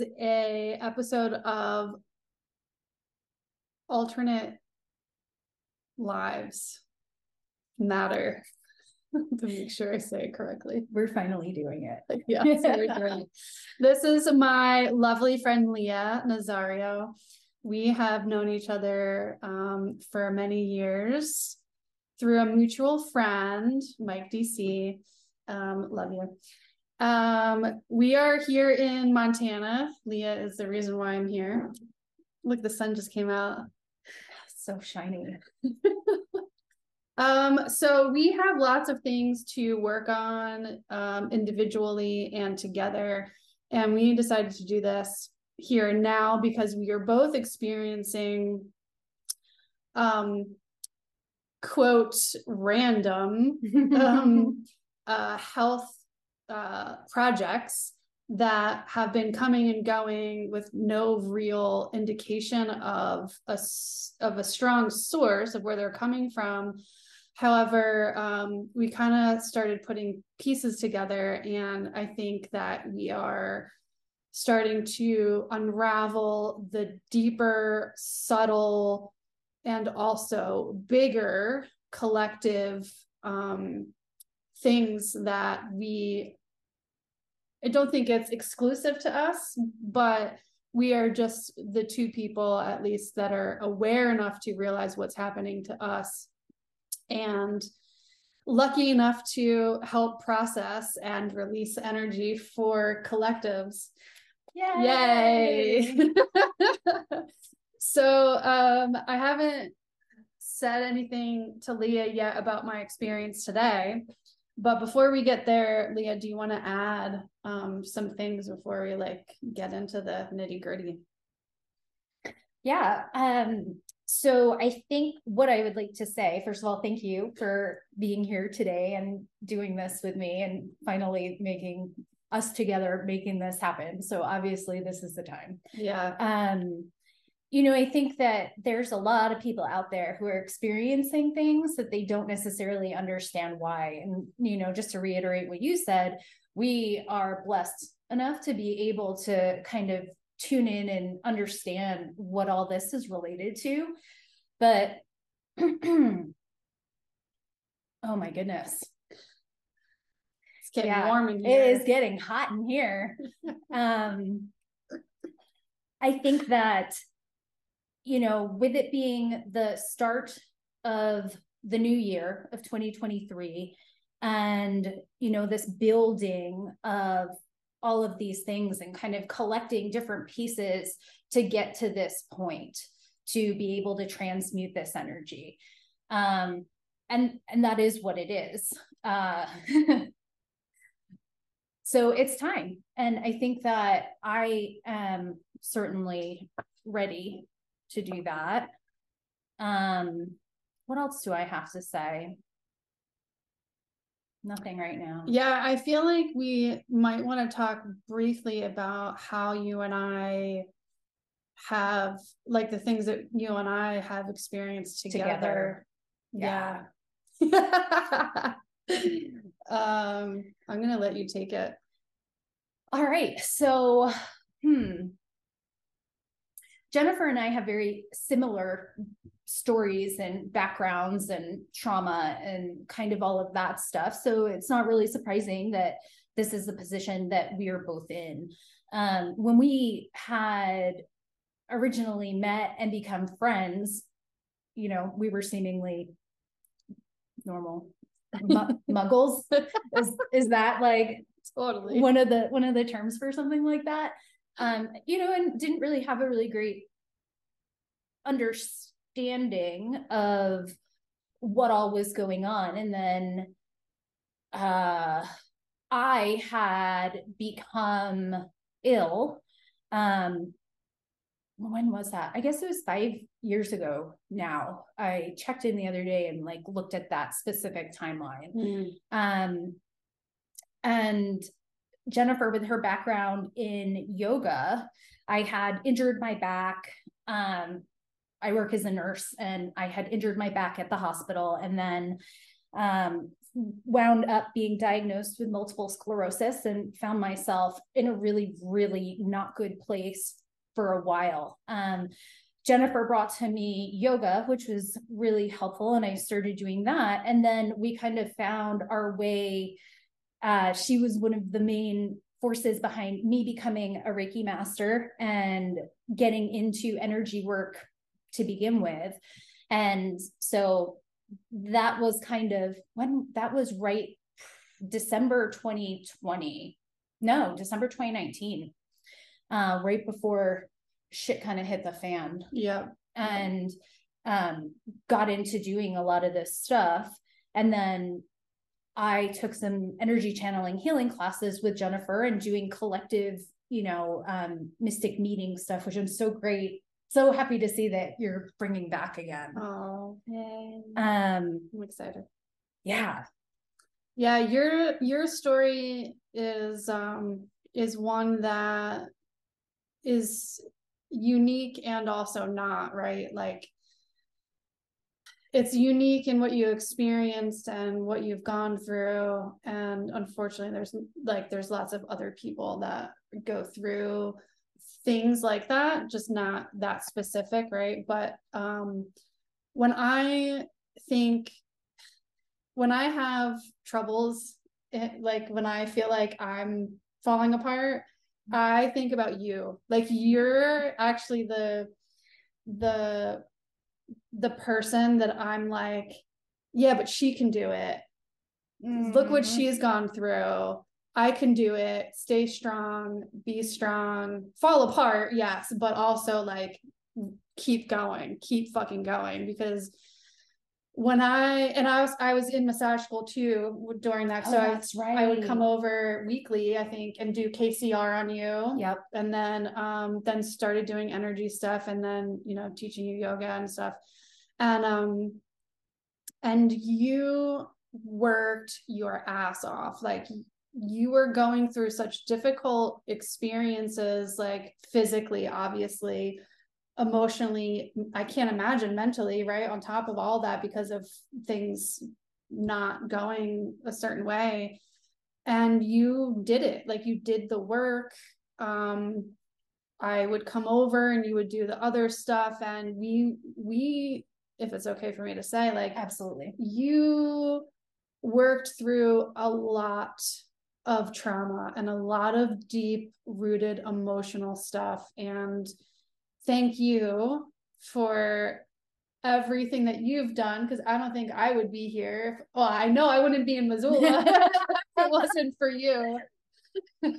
is a episode of alternate lives matter to make sure I say it correctly. We're finally doing it. Yes, we're doing it. This is my lovely friend Leia Nazario. We have known each other um, for many years through a mutual friend, Mike DC. Um, love you. Um, we are here in Montana. Leia is the reason why I'm here. Look, the sun just came out. So shiny. Um, so we have lots of things to work on um, individually and together. And we decided to do this here and now because we are both experiencing um quote random um uh health uh projects that have been coming and going with no real indication of a of a strong source of where they're coming from. However um, we kind of started putting pieces together and i think that we are starting to unravel the deeper subtle and also bigger collective um, things that we I don't think it's exclusive to us, but we are just the two people, at least, that are aware enough to realize what's happening to us and lucky enough to help process and release energy for collectives. Yay! Yay. so um, I haven't said anything to Leia yet about my experience today. But before we get there, Leia, do you want to add um, some things before we like get into the nitty gritty? Yeah. Um, so I think what I would like to say, first of all, thank you for being here today and doing this with me and finally making us together making this happen. So obviously this is the time. Yeah. Um, you know, I think that there's a lot of people out there who are experiencing things that they don't necessarily understand why. And, you know, just to reiterate what you said, we are blessed enough to be able to kind of tune in and understand what all this is related to. But, oh my goodness. It's getting yeah, warm in here. It is getting hot in here. um, I think that you know, with it being the start of the new year of 2023 and, you know, this building of all of these things and kind of collecting different pieces to get to this point to be able to transmute this energy. Um, and and that is what it is. Uh, so it's time, and I think that I am certainly ready to do that. Um, what else do I have to say? Nothing right now. Yeah, I feel like we might want to talk briefly about how you and I have like the things that you and I have experienced together. together. Yeah. yeah. um, I'm gonna let you take it. All right. So, hmm. Jenifer and I have very similar stories and backgrounds and trauma and kind of all of that stuff. So it's not really surprising that this is the position that we are both in. Um, when we had originally met and become friends, you know, we were seemingly normal muggles. is is that like totally one of the one of the terms for something like that? Um, you know, and didn't really have a really great understanding of what all was going on. And then uh, I had become ill. Um, when was that? I guess it was five years ago now. I checked in the other day and like looked at that specific timeline. Mm. Um, and Jenifer, with her background in yoga, I had injured my back. Um, I work as a nurse and I had injured my back at the hospital. And then um, wound up being diagnosed with multiple sclerosis and found myself in a really, really not good place for a while. Um, Jenifer brought to me yoga, which was really helpful, and I started doing that. And then we kind of found our way. Uh, she was one of the main forces behind me becoming a Reiki master and getting into energy work to begin with. And so that was kind of when that was right December 2020. No, December 2019. Uh, right before shit kind of hit the fan. Yeah. And um got into doing a lot of this stuff. And then I took some energy channeling healing classes with Jenifer and doing collective, you know, um, mystic meeting stuff, which I'm so great. So happy to see that you're bringing back again. Oh, yay. Um, I'm excited. Yeah. Yeah, your your story is um is one that is unique and also not, right? Like it's unique in what you experienced and what you've gone through. And unfortunately there's like there's lots of other people that go through things like that just not that specific right? But um when i think when i have troubles it, like when i feel like i'm falling apart i think about you. Like you're actually the the the person that I'm like, yeah, but she can do it. Mm-hmm. Look what mm-hmm. she's gone through. I can do it. Stay strong, be strong, fall apart, yes, but also like keep going, keep fucking going because when I and I was I was in massage school too during that. Oh, so that's I, right. I would come over weekly, I think, and do KCR on you. Yep. And then um then started doing energy stuff and then you know teaching you yoga and stuff. And um and you worked your ass off. Like you were going through such difficult experiences, like physically, obviously, emotionally i can't imagine mentally right on top of all that because of things not going a certain way. And you did it like you did the work. Um i would come over and you would do the other stuff. And we we if it's okay for me to say like absolutely. you worked through a lot of trauma and a lot of deep rooted emotional stuff. And thank you for everything that you've done because I don't think I would be here. If, well, I know I wouldn't be in Missoula if it wasn't for you.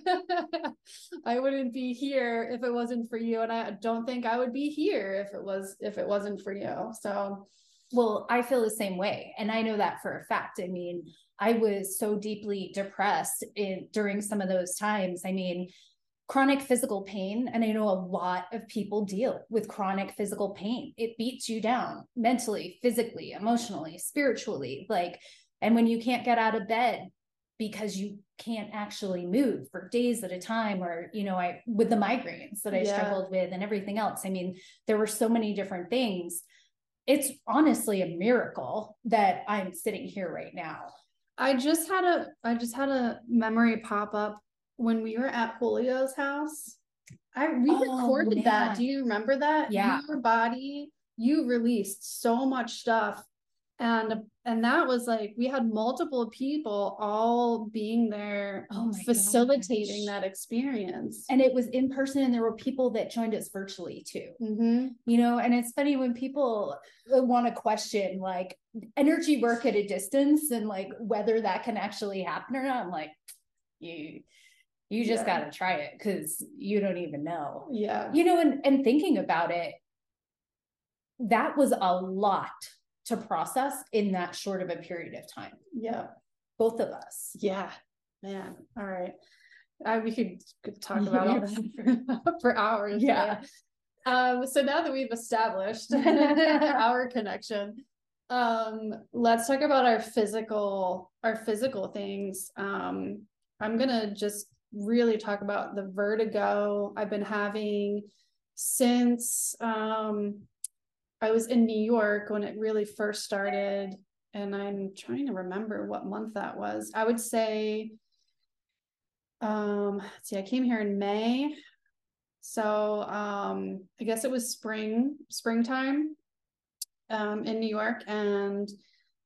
I wouldn't be here if it wasn't for you and I don't think I would be here if it was if it wasn't for you. So well, I feel the same way and I know that for a fact. I mean, I was so deeply depressed in during some of those times. I mean, chronic physical pain and i know a lot of people deal with chronic physical pain. It beats you down mentally physically emotionally spiritually like and when you can't get out of bed because you can't actually move for days at a time or you know i with the migraines that i yeah. struggled with and everything else i mean there were so many different things. It's honestly a miracle that i'm sitting here right now. I just had a i just had a memory pop up when we were at Julio's house. I we oh, recorded man. that. Do you remember that? Yeah. Your body, you released so much stuff. And and that was like we had multiple people all being there oh facilitating gosh. that experience. And it was in person and there were people that joined us virtually too. Mm-hmm. You know, and it's funny when people want to question like energy work at a distance and like whether that can actually happen or not. I'm like, you you just yeah. got to try it because you don't even know. Yeah. You know, and, and thinking about it, that was a lot to process in that short of a period of time. Yeah. Both of us. Yeah. Man. All right. I, we could, could talk about all that for, for hours. Yeah. Um, so now that we've established our connection, um, let's talk about our physical, our physical things. Um, I'm gonna just really talk about the vertigo I've been having since um, I was in New York when it really first started. and I'm trying to remember what month that was. I would say, um, let's see, I came here in May. So um, I guess it was spring, springtime um, in New York. And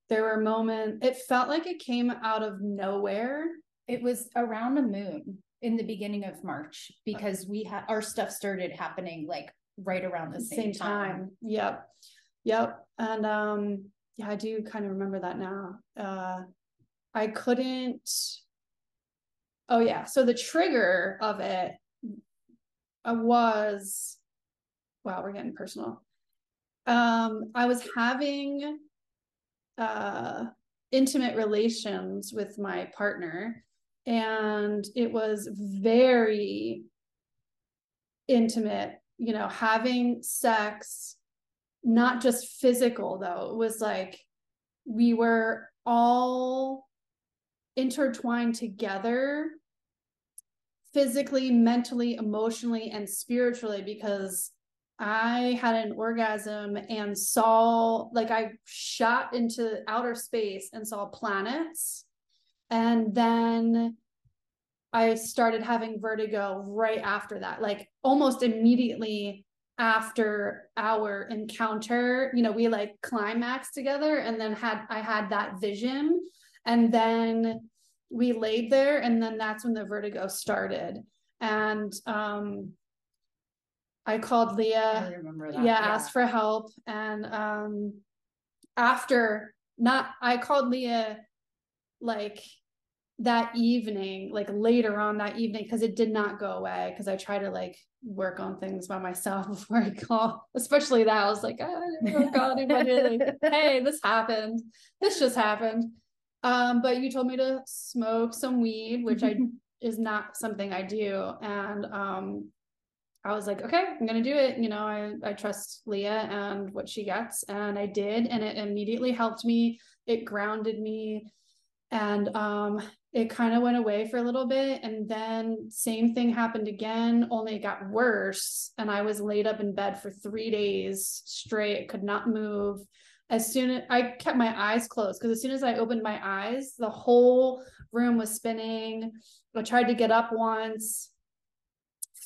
there were moments, it felt like it came out of nowhere. It was around the moon in the beginning of March because we had our stuff started happening like right around the same, same time. time. Yep. Yep. And um yeah, I do kind of remember that now. Uh I couldn't Oh yeah, so the trigger of it was wow, we're getting personal. Um I was having uh intimate relations with my partner and it was very intimate you know having sex not just physical though. It was like we were all intertwined together physically mentally emotionally and spiritually because i had an orgasm and saw like i shot into outer space and saw planets and then I started having vertigo right after that, like almost immediately after our encounter. You know, we like climaxed together and then had I had that vision. And then we laid there, and then that's when the vertigo started. And um I called Leia. I remember that. Yeah, yeah, asked for help. And um after not I called Leia like that evening, like later on that evening, because it did not go away. Because I try to like work on things by myself before I call, especially that. I was like, oh, I never call anybody. like, hey, this happened. This just happened. Um, but you told me to smoke some weed, which I is not something I do. And um, I was like, okay, I'm gonna do it. You know, I I trust Leia and what she gets, and I did, and it immediately helped me. It grounded me and um, it kind of went away for a little bit and then same thing happened again only it got worse and i was laid up in bed for three days straight could not move. As soon as i kept my eyes closed because as soon as i opened my eyes the whole room was spinning. I tried to get up once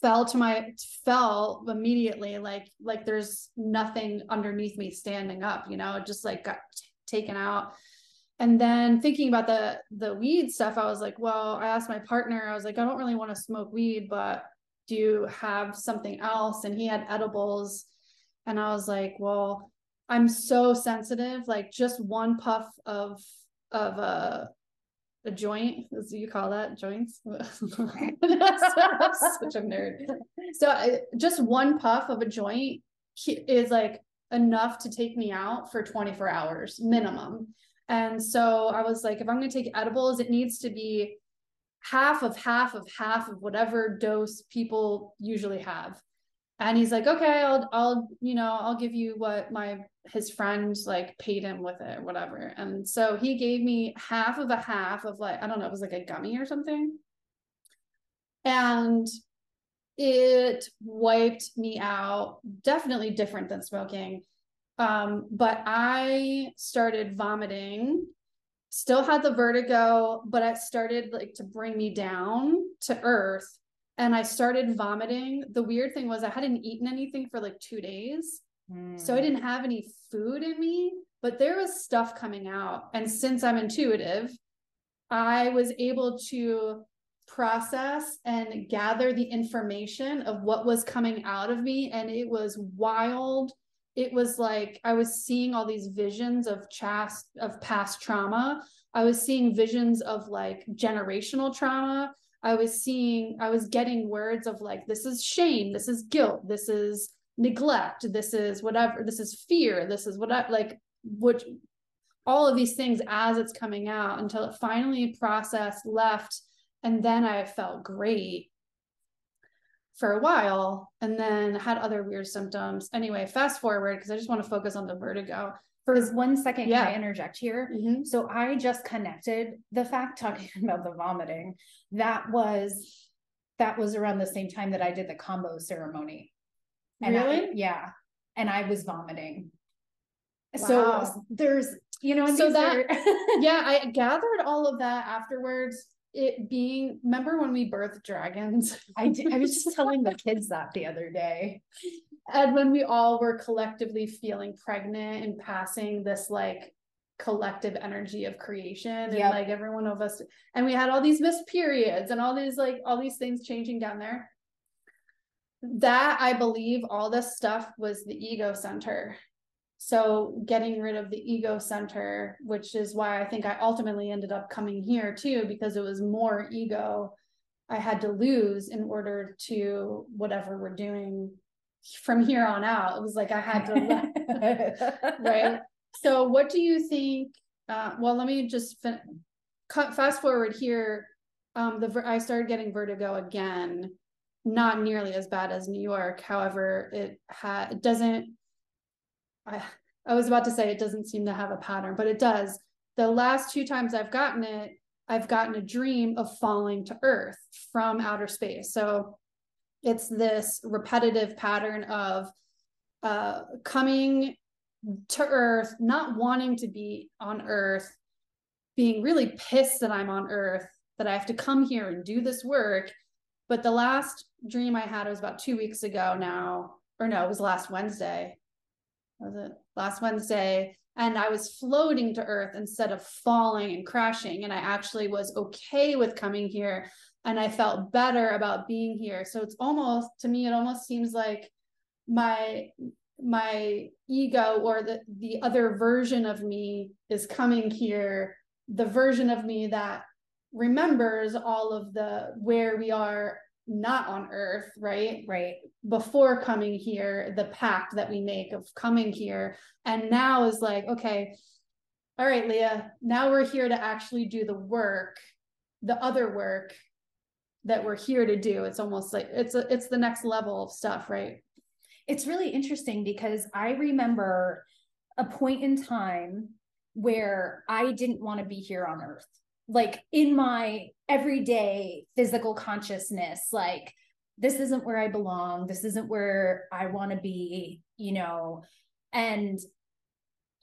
fell to my fell immediately like like there's nothing underneath me standing up you know just like got t- taken out and then thinking about the the weed stuff i was like well i asked my partner i was like i don't really want to smoke weed but do you have something else? And he had edibles. And i was like well i'm so sensitive like just one puff of of a a joint as you call that joints? Such a nerd. So just one puff of a joint is like enough to take me out for 24 hours minimum and so I was like, if I'm going to take edibles, it needs to be half of half of half of whatever dose people usually have. And he's like, okay, I'll, I'll, you know, I'll give you what my, his friend like paid him with it or whatever. And so he gave me half of a half of like, I don't know, it was like a gummy or something. And it wiped me out, definitely different than smoking. Um, but I started vomiting, still had the vertigo, but it started like to bring me down to earth. And I started vomiting. The weird thing was I hadn't eaten anything for like two days. Mm. So I hmm. didn't have any food in me, but there was stuff coming out. And since I'm intuitive, I was able to process and gather the information of what was coming out of me. And it was wild it was like I was seeing all these visions of past of past trauma. I was seeing visions of like generational trauma. I was seeing, I was getting words of like, this is shame, this is guilt, this is neglect, this is whatever, this is fear, this is whatever, like, which all of these things as it's coming out until it finally processed, left, and then I felt great for a while and then had other weird symptoms. Anyway, fast forward because I just want to focus on the vertigo. For one second, yeah. can I interject here? Mm-hmm. So I just connected the fact talking about the vomiting. That was that was around the same time that I did the kambo ceremony. And really? I, yeah. And I was vomiting. Wow. So there's, you know, and So that- yeah, I gathered all of that afterwards. It being, remember when we birthed dragons? I did, I was just telling the kids that the other day. And when we all were collectively feeling pregnant and passing this like collective energy of creation and Yep. like every one of us and we had all these missed periods and all these like all these things changing down there that i believe all this stuff was the ego center so getting rid of the ego center which is why i think i ultimately ended up coming here too because it was more ego i had to lose in order to whatever we're doing from here on out. It was like i had to right? So what do you think uh well let me just fin- cut fast forward here. Um the ver- i started getting vertigo again not nearly as bad as new york. However it had it doesn't i i was about to say it doesn't seem to have a pattern but it does. The last two times i've gotten it i've gotten a dream of falling to earth from outer space. So it's this repetitive pattern of uh coming to earth not wanting to be on earth being really pissed that i'm on earth that i have to come here and do this work. But the last dream i had was about two weeks ago now or no it was last wednesday was it last wednesday? And i was floating to earth instead of falling and crashing. And i actually was okay with coming here. And i felt better about being here. So it's almost to me it almost seems like my my ego or the the other version of me is coming here. The version of me that remembers all of the where we are not on earth right Right. before coming here the pact that we make of coming here and now is like okay all right leia now we're here to actually do the work the other work that we're here to do it's almost like it's a, it's the next level of stuff right It's really interesting because I remember a point in time where I didn't want to be here on earth. Like in my everyday physical consciousness, like this isn't where I belong. This isn't where I want to be, you know. And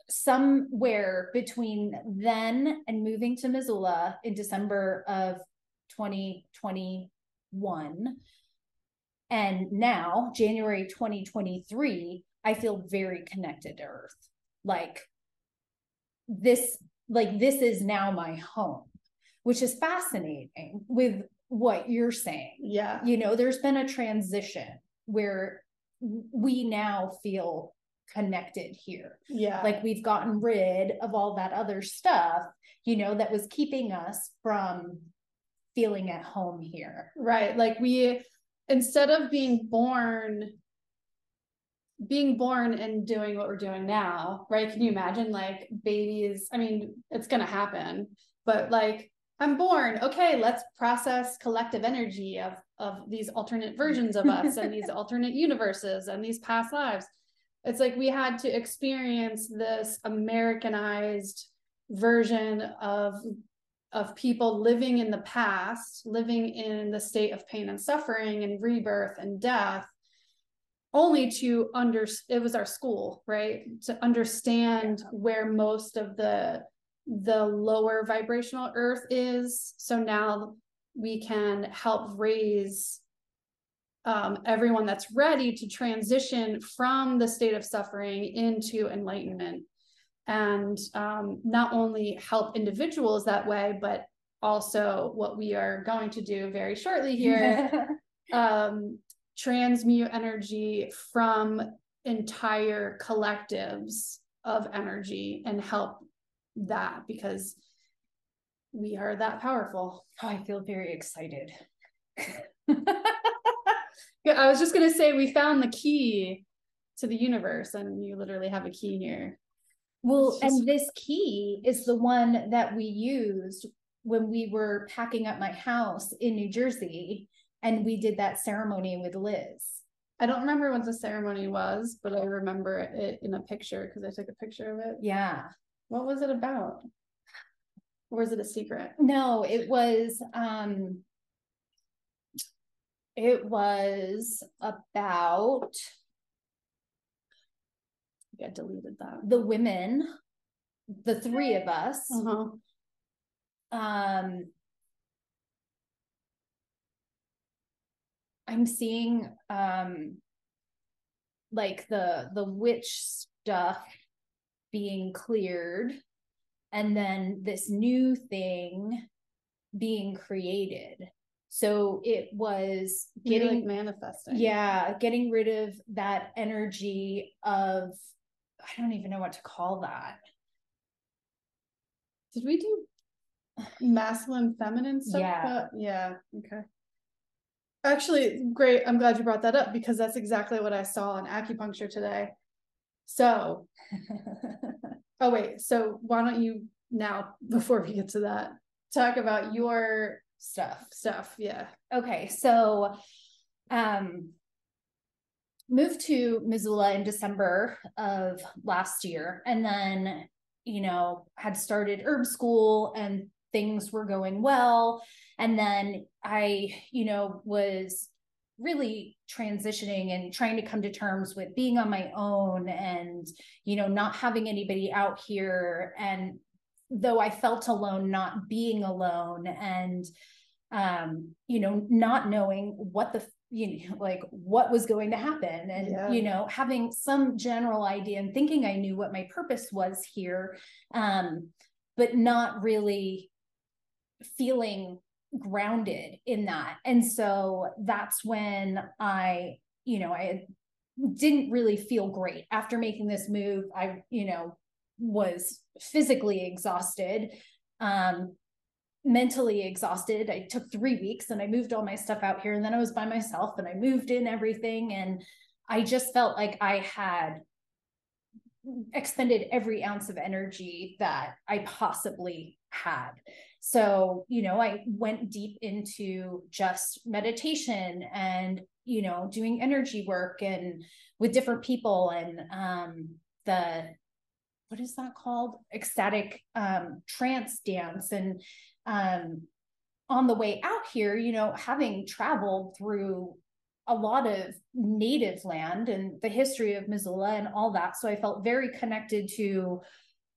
somewhere between then and moving to Missoula in December of 2021 and now January 2023 I feel very connected to earth like this like this is now my home which is fascinating with what you're saying yeah you know there's been a transition where we now feel connected here yeah like we've gotten rid of all that other stuff you know that was keeping us from feeling at home here Right. Like we, instead of being born, being born and doing what we're doing now, right? Can you imagine like babies? I mean, it's going to happen, but like, I'm born. Okay, let's process collective energy of of these alternate versions of us and these alternate universes and these past lives. It's like we had to experience this Americanized version of of people living in the past, living in the state of pain and suffering and rebirth and death, only to under it was our school, right? To understand where most of the the lower vibrational earth is. So now we can help raise um, everyone that's ready to transition from the state of suffering into enlightenment and um, not only help individuals that way, but also what we are going to do very shortly here um, transmute energy from entire collectives of energy and help that because we are that powerful. Oh, I feel very excited. Yeah, I was just gonna say we found the key to the universe, and you literally have a key here. Well, just- and this key is the one that we used when we were packing up my house in New Jersey and we did that ceremony with Liz. I don't remember what the ceremony was, but I remember it in a picture because I took a picture of it. Yeah. What was it about? Or is it a secret? No, it was um it was about I deleted that. the women, the three of us, Uh-huh. um I'm seeing um like the the witch stuff being cleared and then this new thing being created. So it was Getting like manifesting. yeah, getting rid of that energy of I don't even know what to call that. Did we do masculine, feminine stuff? Yeah. Uh, yeah. Okay. Actually, great. I'm glad you brought that up because that's exactly what I saw on acupuncture today. So, oh wait. So why don't you now, before we get to that, talk about your Stuff. stuff? Yeah. Okay, so um moved to Missoula in December of last year and then you know had started herb school and things were going well and then I you know was really transitioning and trying to come to terms with being on my own and you know not having anybody out here and though I felt alone not being alone and um you know not knowing what the you know like what was going to happen and Yeah. you know having some general idea and thinking i knew what my purpose was here um but not really feeling grounded in that and so that's when i you know i didn't really feel great after making this move i you know was physically exhausted um mentally exhausted. I took three weeks and I moved all my stuff out here and then I was by myself and I moved in everything. And I just felt like I had expended every ounce of energy that I possibly had. So, you know, I went deep into just meditation and, you know, doing energy work and with different people and um the what is that called? Ecstatic um trance dance and um on the way out here you know having traveled through a lot of native land and the history of missoula and all that so i felt very connected to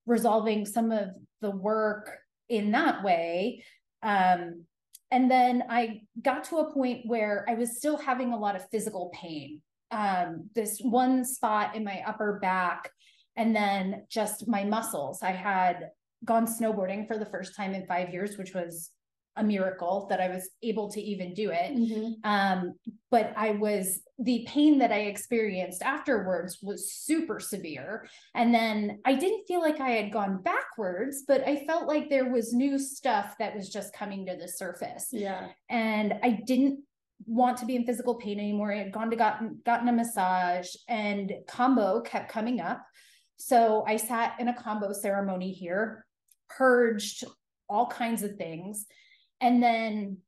resolving some of the work in that way. Um and then i got to a point where i was still having a lot of physical pain. Um this one spot in my upper back and then just my muscles. I had gone snowboarding for the first time in five years, which was a miracle that I was able to even do it. Mhm. Um, but I was the pain that I experienced afterwards was super severe. And then I didn't feel like I had gone backwards, but I felt like there was new stuff that was just coming to the surface Yeah. and I didn't want to be in physical pain anymore. I had gone to gotten gotten a massage and kambo kept coming up. So I sat in a kambo ceremony here, purged all kinds of things. And then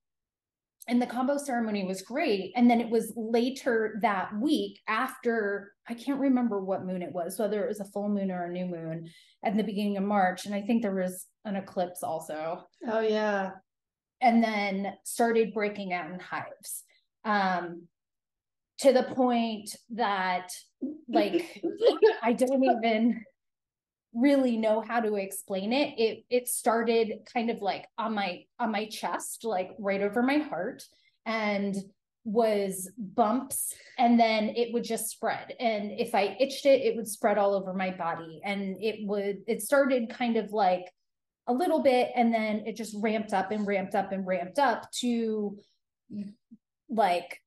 and the kambo ceremony was great. And then it was later that week after I can't remember what moon it was, whether it was a full moon or a new moon at the beginning of March. And I think there was an eclipse also Oh yeah. and then started breaking out in hives um to the point that like i don't even really know how to explain it it it started kind of like on my on my chest like right over my heart and was bumps and then it would just spread. And if i itched it it would spread all over my body and it would it started kind of like a little bit and then it just ramped up and ramped up and ramped up to like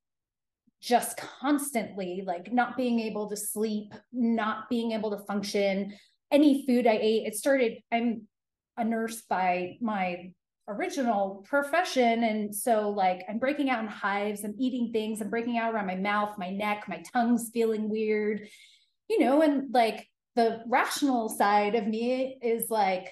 just constantly like not being able to sleep not being able to function any food i ate it started i'm a nurse by my original profession. And so like i'm breaking out in hives i'm eating things i'm breaking out around my mouth my neck my tongue's feeling weird you know? And like the rational side of me is like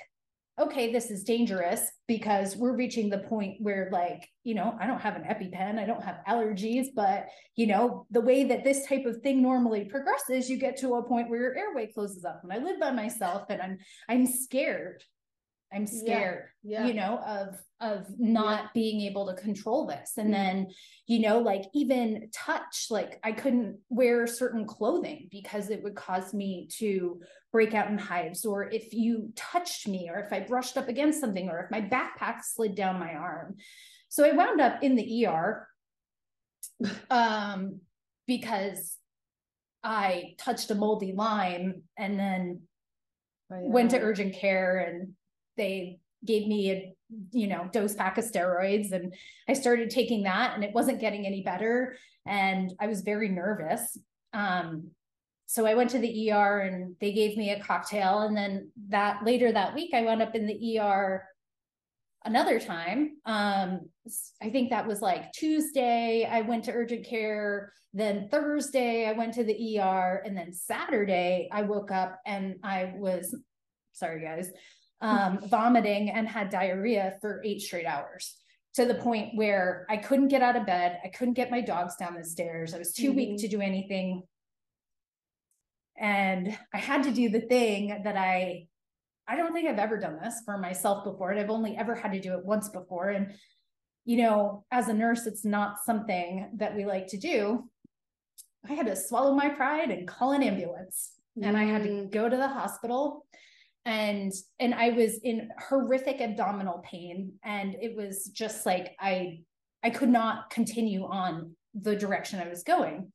okay, this is dangerous because we're reaching the point where, like, you know, I don't have an EpiPen, I don't have allergies, but, you know, the way that this type of thing normally progresses, you get to a point where your airway closes up. And I live by myself and I'm, I'm scared. I'm scared, Yeah. you know, of of not being able to control this. And then, you know, like even touch, like I couldn't wear certain clothing because it would cause me to break out in hives. Or if you touched me, or if I brushed up against something, or if my backpack slid down my arm. So I wound up in the ER um because I touched a moldy lime and then Oh, yeah. went to urgent care and they gave me a you know dose pack of steroids and i started taking that and it wasn't getting any better and i was very nervous. Um so i went to the er and they gave me a cocktail and then that later that week i wound up in the er another time. Um i think that was like tuesday i went to urgent care then thursday i went to the er and then saturday i woke up and i was sorry guys um vomiting and had diarrhea for eight straight hours to the point where i couldn't get out of bed i couldn't get my dogs down the stairs i was too weak Mhm. to do anything and i had to do the thing that i I don't think I've ever done this for myself before, and I've only ever had to do it once before. And, you know, as a nurse, it's not something that we like to do. I had to swallow my pride and call an ambulance, and I had to Mm. go to the hospital. And and I was in horrific abdominal pain, and it was just like I I could not continue on the direction I was going.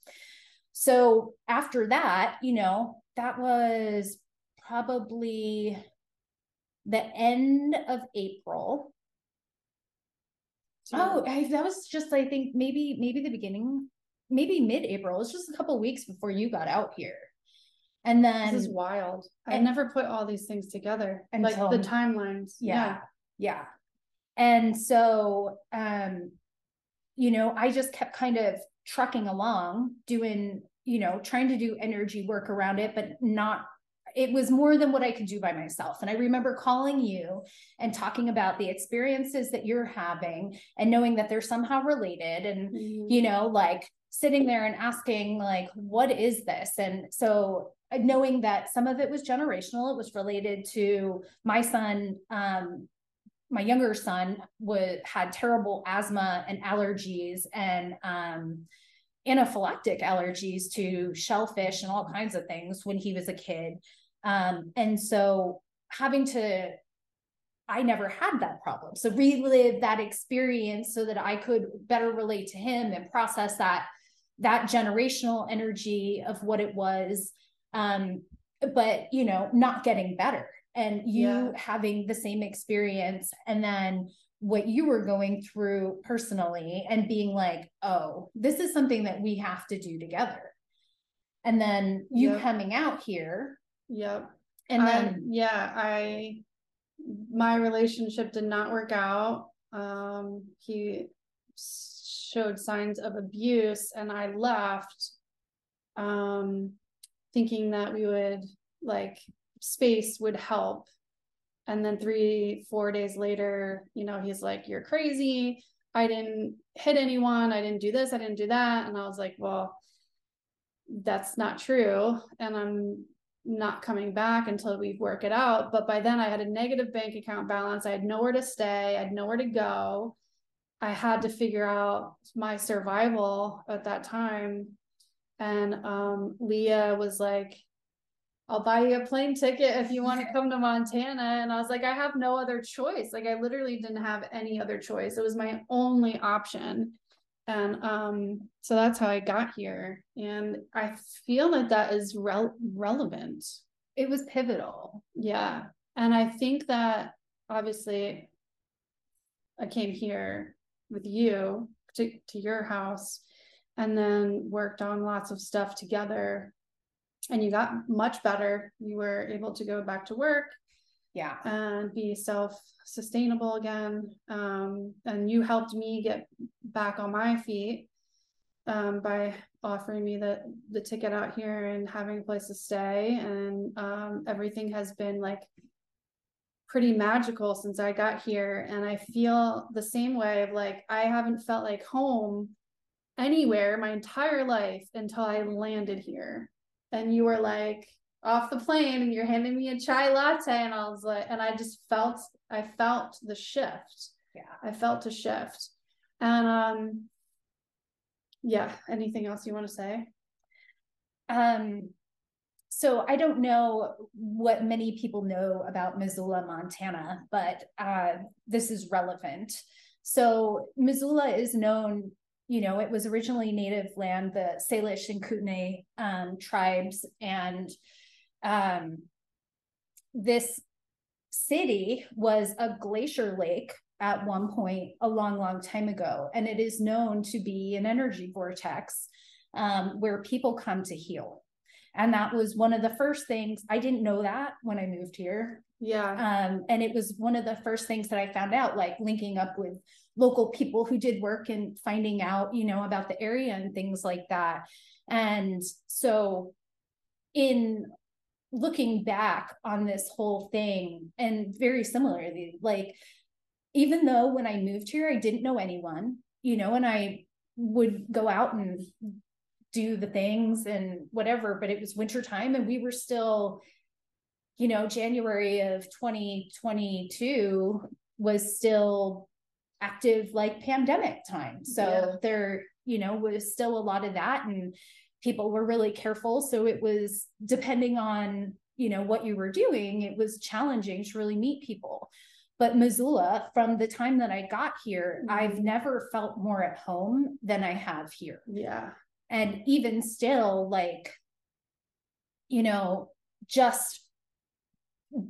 So after that, you know, that was probably the end of April. Oh, I, that was just I think maybe maybe the beginning, maybe mid-April. It was just a couple weeks before you got out here. And then This is wild. I never put all these things together, And like the timelines. yeah yeah and so um you know i just kept kind of trucking along doing you know trying to do energy work around it but not it was more than what i could do by myself and i remember calling you and talking about the experiences that you're having and knowing that they're somehow related and Mhm. you know like sitting there and asking like what is this and so knowing that some of it was generational it was related to my son um my younger son had terrible asthma and allergies and um anaphylactic allergies to shellfish and all kinds of things when he was a kid um and so having to I never had that problem. So relive that experience so that I could better relate to him and process that that generational energy of what it was um but you know not getting better and you Yeah. having the same experience and then what you were going through personally and being like oh this is something that we have to do together and then you Yep. coming out here Yep. and then yeah, I my relationship did not work out. Um, he showed signs of abuse, and I left, um, thinking that we would like space would help. And then three, four days later, you know, he's like, "You're crazy. I didn't hit anyone. I didn't do this. I didn't do that." And I was like, "Well." That's not true. And I'm not coming back until we work it out. But by then I had a negative bank account balance. I had nowhere to stay. I had nowhere to go. I had to figure out my survival at that time. And um, Leia was like, I'll buy you a plane ticket if you want to come to Montana. And I was like, I have no other choice. Like I literally didn't have any other choice. It was my only option. And um, so that's how I got here. And I feel that that is rel- relevant. it was pivotal Yeah. And I think that obviously I came here with you to, to your house and then worked on lots of stuff together. And you got much better. You were able to go back to work yeah and be self-sustainable again. Um, and you helped me get back on my feet um, by offering me the the ticket out here and having a place to stay. And um, everything has been like pretty magical since I got here. And I feel the same way of like I haven't felt like home anywhere my entire life until I landed here. And you were like, off the plane and you're handing me a chai latte and I was like and I just felt I felt the shift. Yeah. I felt a shift. And um yeah, anything else you want to say? Um so I don't know what many people know about Missoula, Montana, but uh, this is relevant. So Missoula is known, you know, it was originally native land, the Salish and Kootenai um, tribes, and um, this city was a glacier lake at one point a long, long time ago, and it is known to be an energy vortex um, where people come to heal. And that was one of the first things I didn't know that when I moved here. Yeah. Um, and it was one of the first things that I found out, like linking up with local people who did work and finding out, you know, about the area and things like that. And so, in looking back on this whole thing, and very similarly, like, even though when I moved here, I didn't know anyone, you know, and I would go out and do the things and whatever, but it was wintertime and we were still, you know, January of 2022 was still active like pandemic time. So Yeah. there, you know, was still a lot of that and people were really careful. So it was depending on, you know, what you were doing, it was challenging to really meet people. But Missoula, from the time that I got here, Mhm. I've never felt more at home than I have here Yeah. and even still like you know just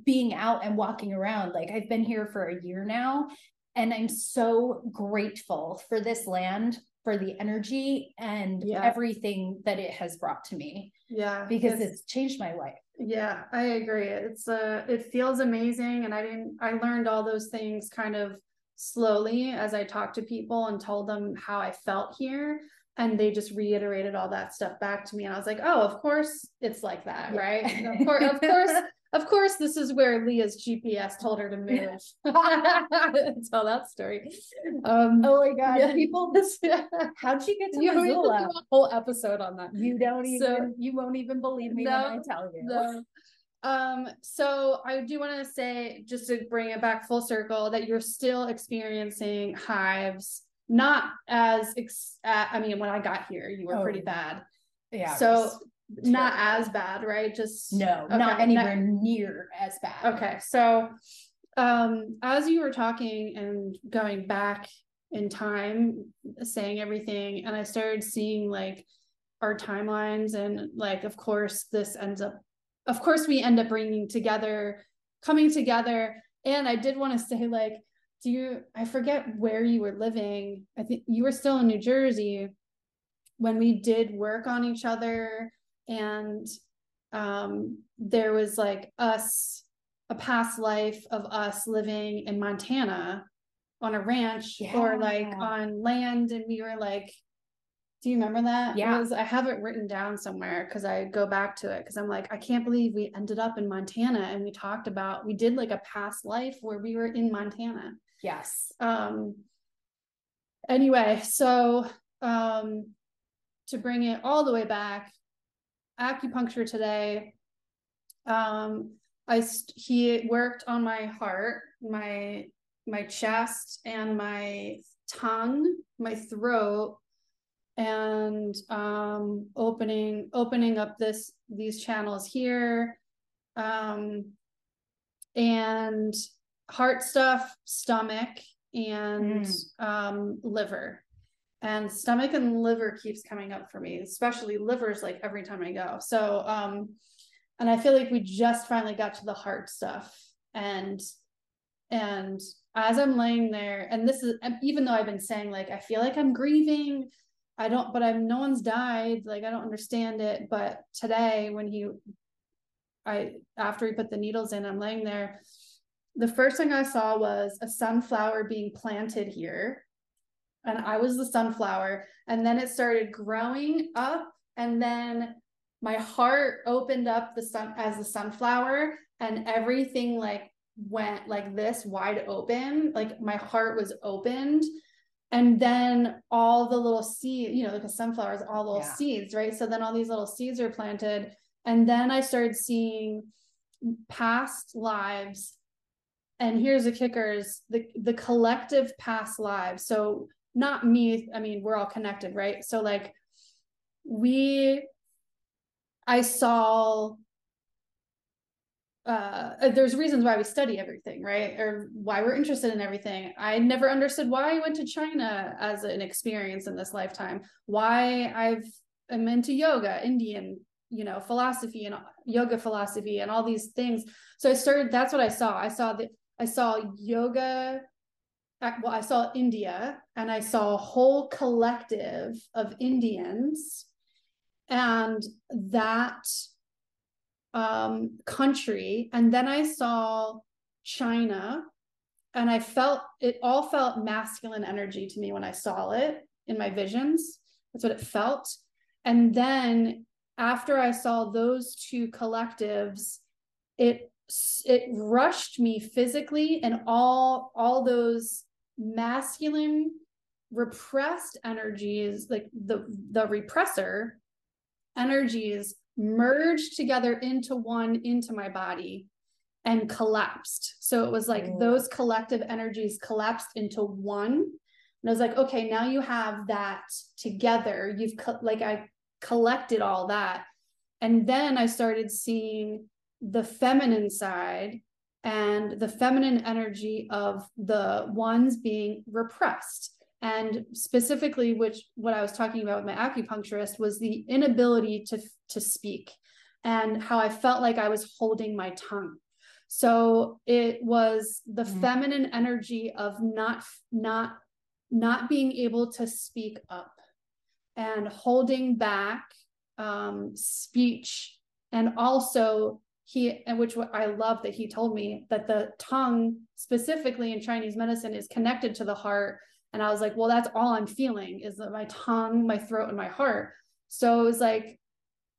being out and walking around like i've been here for a year now and i'm so grateful for this land for the energy and Yeah. everything that it has brought to me Yeah. because it's- it's changed my life Yeah, I agree. It's uh it feels amazing and I didn't I learned all those things kind of slowly as I talked to people and told them how I felt here and they just reiterated all that stuff back to me and I was like, "Oh, of course it's like that, Yeah. right? Of course of course of course this is where Leia's GPS told her to move." Tell that story. Um oh my god yeah. people how'd she get to you to do a whole episode on that. you don't even So- you won't even believe me when i tell you No. Um, so I do want to say, just to bring it back full circle, that you're still experiencing hives, not as, ex- uh, I mean, when I got here, you were Oh, pretty bad. yeah So not as bad, right? Just no Okay, not anywhere near as bad Okay, so um as you were talking and going back in time, saying everything, and I started seeing like our timelines and like of course this ends up of course we end up bringing together coming together and I did want to say like do you I forget where you were living. I think you were still in New Jersey when we did work on each other and um there was like us a past life of us living in Montana on a ranch or like on land. And we were like do you remember that? Yeah. was I have it written down somewhere because I go back to it because I'm like I can't believe we ended up in Montana and we talked about we did like a past life where we were in Montana. Yes. Um anyway so um to bring it all the way back acupuncture today. Um i st- he worked on my heart my my chest and my tongue my throat and um opening opening up this these channels here. Um and heart stuff stomach and Mm. um liver and stomach and liver keeps coming up for me especially livers like every time i go. So um and i feel like we just finally got to the heart stuff. And and as i'm laying there and this is even though i've been saying like i feel like i'm grieving i don't but i'm no one's died like i don't understand it. But today when he i after he put the needles in i'm laying there the first thing i saw was a sunflower being planted here and I was the sunflower. And then it started growing up, and then my heart opened up the sun as the sunflower, and everything like went like this wide open. Like my heart was opened. And then all the little seeds, you know, like a sunflower is all little Yeah. seeds, right? So then all these little seeds are planted, And then I started seeing past lives. And here's the kickers the the collective past lives. So not me, I mean, we're all connected, right? So like we I saw uh, there's reasons why we study everything, right? Or why we're interested in everything. I never understood why I went to China as an experience in this lifetime. Why I've I'm into yoga, Indian, you know, philosophy and yoga philosophy and all these things. So I started. That's what I saw. I saw that I saw yoga. Well, I saw India, and I saw a whole collective of Indians, and that um, country. And then I saw China and I felt it all felt masculine energy to me when I saw it in my visions. That's what it felt. And then after I saw those two collectives, it it rushed me physically and all all those masculine repressed energies like the the repressor energies merged together into one into my body and collapsed. So it was like mm. those collective energies collapsed into one. And I was like, okay, now you have that together. You've co- like I collected all that. And then I started seeing the feminine side and the feminine energy of the ones being repressed and specifically which what i was talking about with my acupuncturist was the inability to to speak and how i felt like i was holding my tongue so it was the mm-hmm. feminine energy of not not not being able to speak up and holding back um, speech and also he and which i love that he told me that the tongue specifically in chinese medicine is connected to the heart and I was like, well, that's all I'm feeling is that my tongue, my throat, and my heart. So it was like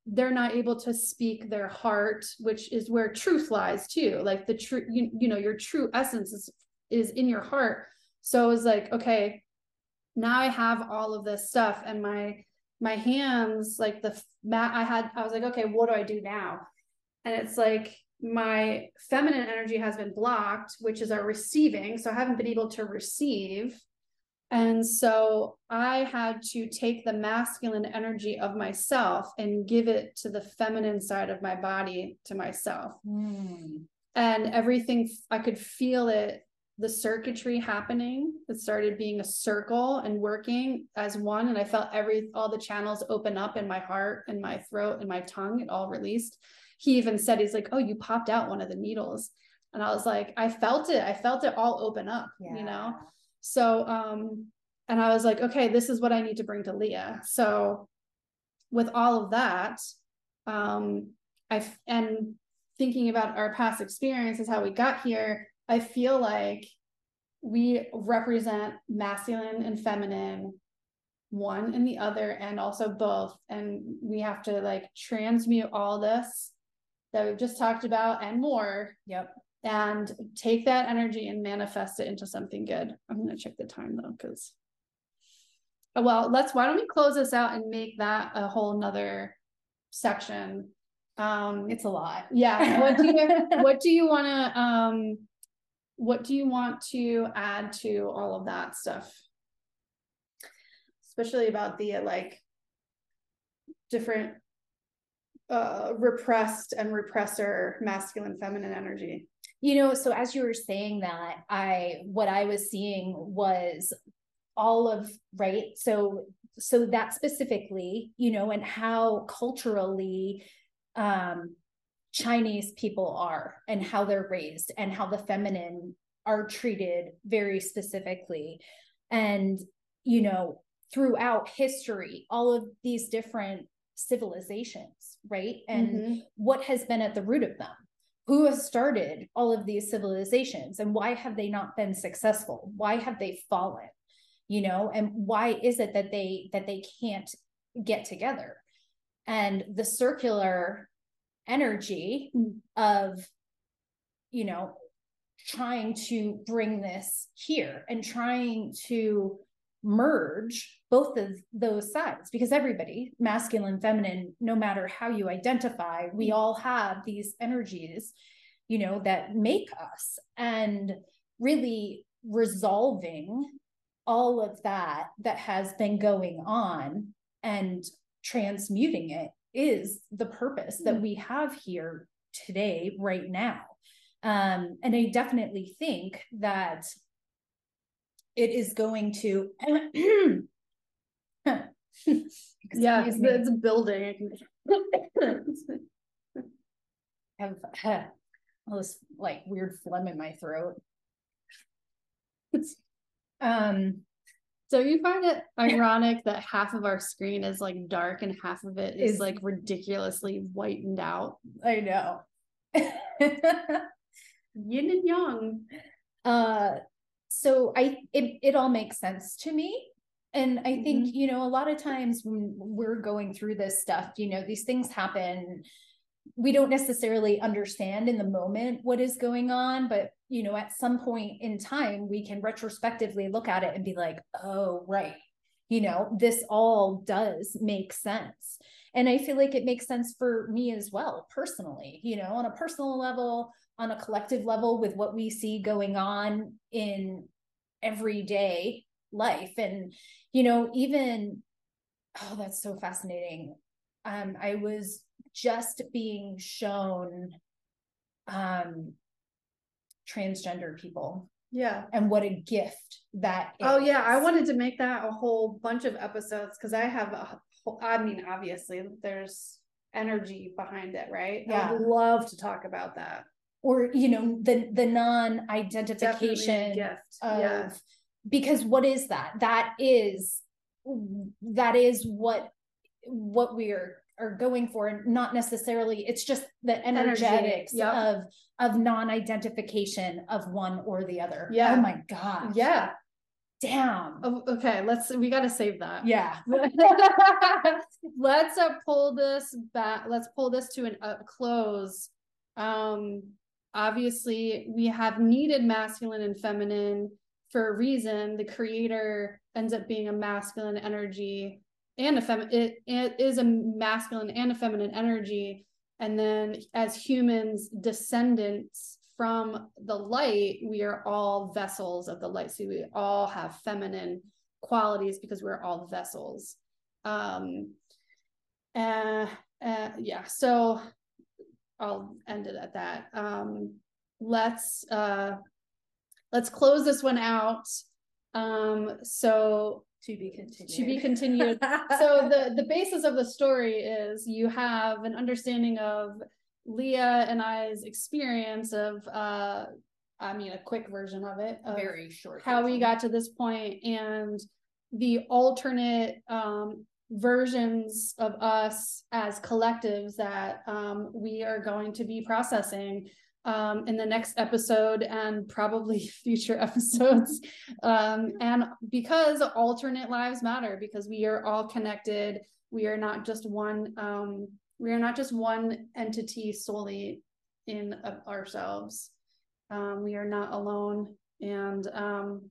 they're not able to speak their heart, which is where truth lies too. Like the true, you, you know, your true essence is is in your heart. So it was like, okay, now I have all of this stuff and my my hands, like the mat I had, I was like, okay, what do I do now? And it's like my feminine energy has been blocked, which is our receiving. So I haven't been able to receive and so I had to take the masculine energy of myself and give it to the feminine side of my body to myself. Mm. And everything, I could feel it, the circuitry happening. It started being a circle and working as one. And I felt every, all the channels open up in my heart and my throat and my tongue, it all released. He even said, he's like, oh, you popped out one of the needles. And I was like, I felt it. I felt it all open up, yeah. you know? So, um, and I was like, okay, this is what I need to bring to Leia. So, with all of that, um, I and thinking about our past experiences, how we got here, I feel like we represent masculine and feminine one and the other and also both and we have to like transmute all this that we've just talked about and more yep and take that energy and manifest it into something good. I'm going to check the time though, because, well, let's, why don't we close this out and make that a whole nother section? Um, it's a lot. Yeah. What do you, what do you want to, um, what do you want to add to all of that stuff? Especially about the like different uh repressed and repressor masculine feminine energy you know, so as you were saying that, I what I was seeing was all of right. So so that specifically, you know, and how culturally um Chinese people are and how they're raised and how the feminine are treated very specifically. And, you know, throughout history, all of these different civilizations, right? And mm-hmm. what has been at the root of them? Who has started all of these civilizations and why have they not been successful? Why have they fallen you know? And why is it that they that they can't get together? And the circular energy of you know trying to bring this here and trying to merge both of those sides because everybody masculine feminine no matter how you identify we all have these energies you know that make us. And really resolving all of that that has been going on and transmuting it is the purpose that we have here today right now. Um, and i definitely think that it is going to yeah it's, it's a building I have uh, all this like weird phlegm in my throat um so you find it ironic that half of our screen is like dark and half of it is, is like ridiculously whitened out. I know. Yin and yang. Uh so I it it all makes sense to me. And I think, mm-hmm. you know, a lot of times when we're going through this stuff, you know, these things happen we don't necessarily understand in the moment what is going on but you know at some point in time we can retrospectively look at it and be like oh right you know this all does make sense and i feel like it makes sense for me as well personally you know on a personal level on a collective level with what we see going on in everyday life. And you know even oh that's so fascinating. Um i was just being shown um transgender people yeah. and what a gift that oh yeah. I wanted to make that a whole bunch of episodes because i have a i mean obviously there's energy behind it right? Yeah i would love to talk about that. Or you know the the non-identification gift of yeah. because what is that? That is that is what what we're are going for and not necessarily it's just the energetics yep. of of non-identification of one or the other. Oh yeah. oh my god yeah damn. Oh, okay let's we got to save that. Yeah. Let's uh, pull this back let's pull this to a uh, close. Um obviously we have needed masculine and feminine for a reason. The creator ends up being a masculine energy and a fem it, it is a masculine and a feminine energy. And then as humans descendants from the light we are all vessels of the light so we all have feminine qualities because we're all vessels um uh, uh yeah so i'll end it at that um let's uh let's close this one out um so to be continued. To be continued. so the the basis of the story is you have an understanding of Leia and I's experience of uh I mean a quick version of it. Of Very short. How version. we got to this point and the alternate um versions of us as collectives that um, we are going to be processing um, in the next episode and probably future episodes. Um, and because alternate lives matter, because we are all connected, we are not just one. Um, we are not just one entity solely in ourselves. Um, we are not alone, and um,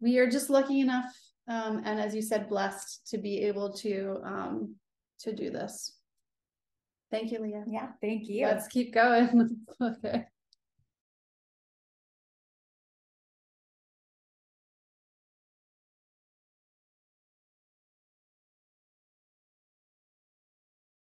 we are just lucky enough, um, and as you said, blessed to be able to to do this. Thank you, Leia. Yeah, thank you. Let's keep going. okay.